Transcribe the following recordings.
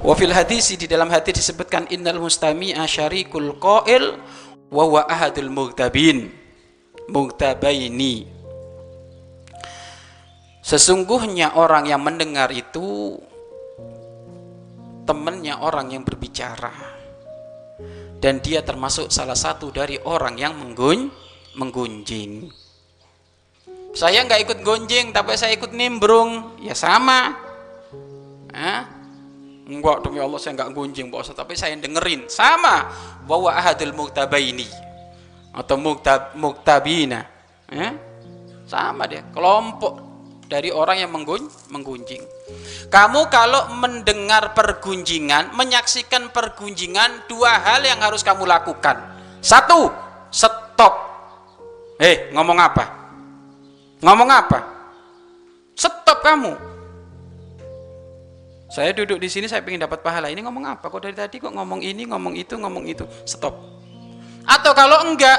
Wa fil hadis di dalam hadis disebutkan innal mustami'a syarikul qail wa huwa ahadul mughtabin. Mughtabaini. Sesungguhnya orang yang mendengar itu temannya orang yang berbicara. Dan dia termasuk salah satu dari orang yang menggun menggunjing. Saya nggak ikut gonjing, tapi saya ikut nimbrung. Ya sama. Hah? Enggak demi Allah saya nggak gunjing Pak tapi saya dengerin. Sama. Bahwa ahadul muktabaini atau muktab muktabina. Ya? Sama dia, kelompok dari orang yang menggun, menggunjing. Kamu kalau mendengar pergunjingan, menyaksikan pergunjingan, dua hal yang harus kamu lakukan. Satu, stop. Eh, ngomong apa? Ngomong apa? Stop kamu. Saya duduk di sini, saya ingin dapat pahala. Ini ngomong apa? Kok dari tadi kok ngomong ini, ngomong itu, ngomong itu. Stop. Atau kalau enggak,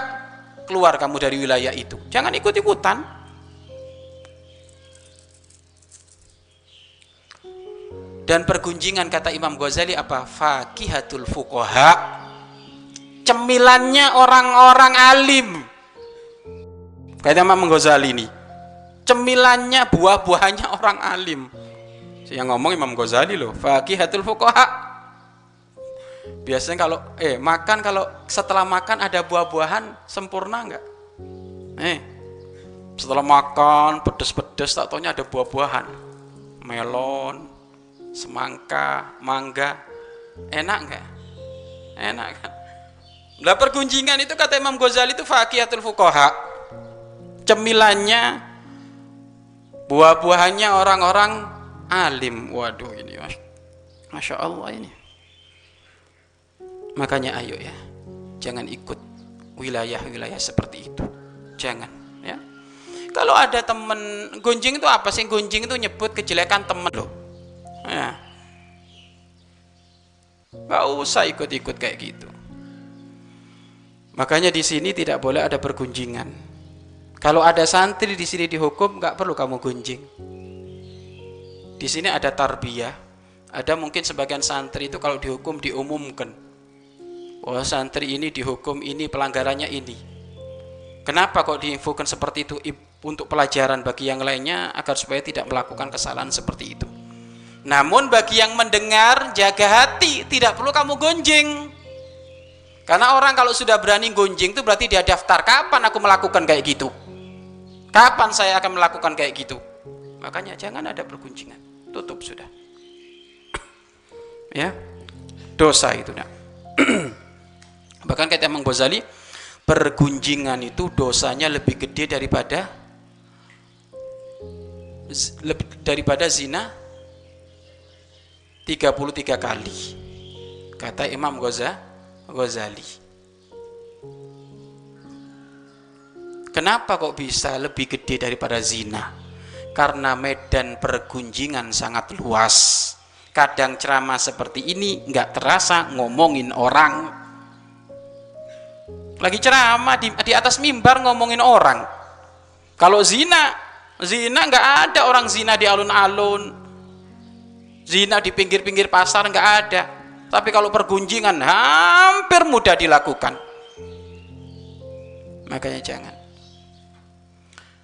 keluar kamu dari wilayah itu. Jangan ikut-ikutan. Dan pergunjingan kata Imam Ghazali apa? Fakihatul fuqaha. Cemilannya orang-orang alim. Kata Imam Ghazali ini. Cemilannya buah-buahnya orang alim. Yang ngomong Imam Ghazali loh. Fakihatul fuqaha. Biasanya kalau eh makan kalau setelah makan ada buah-buahan sempurna enggak? Eh setelah makan pedes-pedes tak taunya ada buah-buahan. Melon, semangka, mangga, enak enggak? Enak kan? Lah pergunjingan itu kata Imam Ghazali itu fakiyatul fuqaha. Cemilannya buah-buahannya orang-orang alim. Waduh ini Masya Allah ini. Makanya ayo ya, jangan ikut wilayah-wilayah seperti itu. Jangan ya. Kalau ada temen gunjing itu apa sih? Gunjing itu nyebut kejelekan temen loh Ya. Gak usah ikut-ikut kayak gitu. Makanya di sini tidak boleh ada pergunjingan. Kalau ada santri di sini dihukum, nggak perlu kamu gunjing. Di sini ada tarbiyah. Ada mungkin sebagian santri itu kalau dihukum diumumkan. Oh santri ini dihukum ini pelanggarannya ini. Kenapa kok diinfokan seperti itu untuk pelajaran bagi yang lainnya agar supaya tidak melakukan kesalahan seperti itu. Namun bagi yang mendengar jaga hati, tidak perlu kamu gonjing. Karena orang kalau sudah berani gonjing itu berarti dia daftar kapan aku melakukan kayak gitu. Kapan saya akan melakukan kayak gitu. Makanya jangan ada pergunjingan. Tutup sudah. ya. Dosa itu nak. Bahkan kata Imam Ghazali, pergunjingan itu dosanya lebih gede daripada lebih daripada zina 33 kali kata Imam Ghazali kenapa kok bisa lebih gede daripada zina karena medan pergunjingan sangat luas kadang ceramah seperti ini nggak terasa ngomongin orang lagi ceramah di, di atas mimbar ngomongin orang kalau zina zina nggak ada orang zina di alun-alun Zina di pinggir-pinggir pasar nggak ada. Tapi kalau pergunjingan hampir mudah dilakukan. Makanya jangan.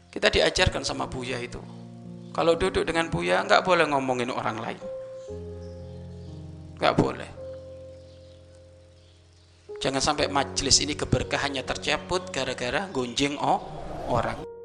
Kita diajarkan sama Buya itu. Kalau duduk dengan Buya nggak boleh ngomongin orang lain. Nggak boleh. Jangan sampai majelis ini keberkahannya tercabut gara-gara gunjing oh orang.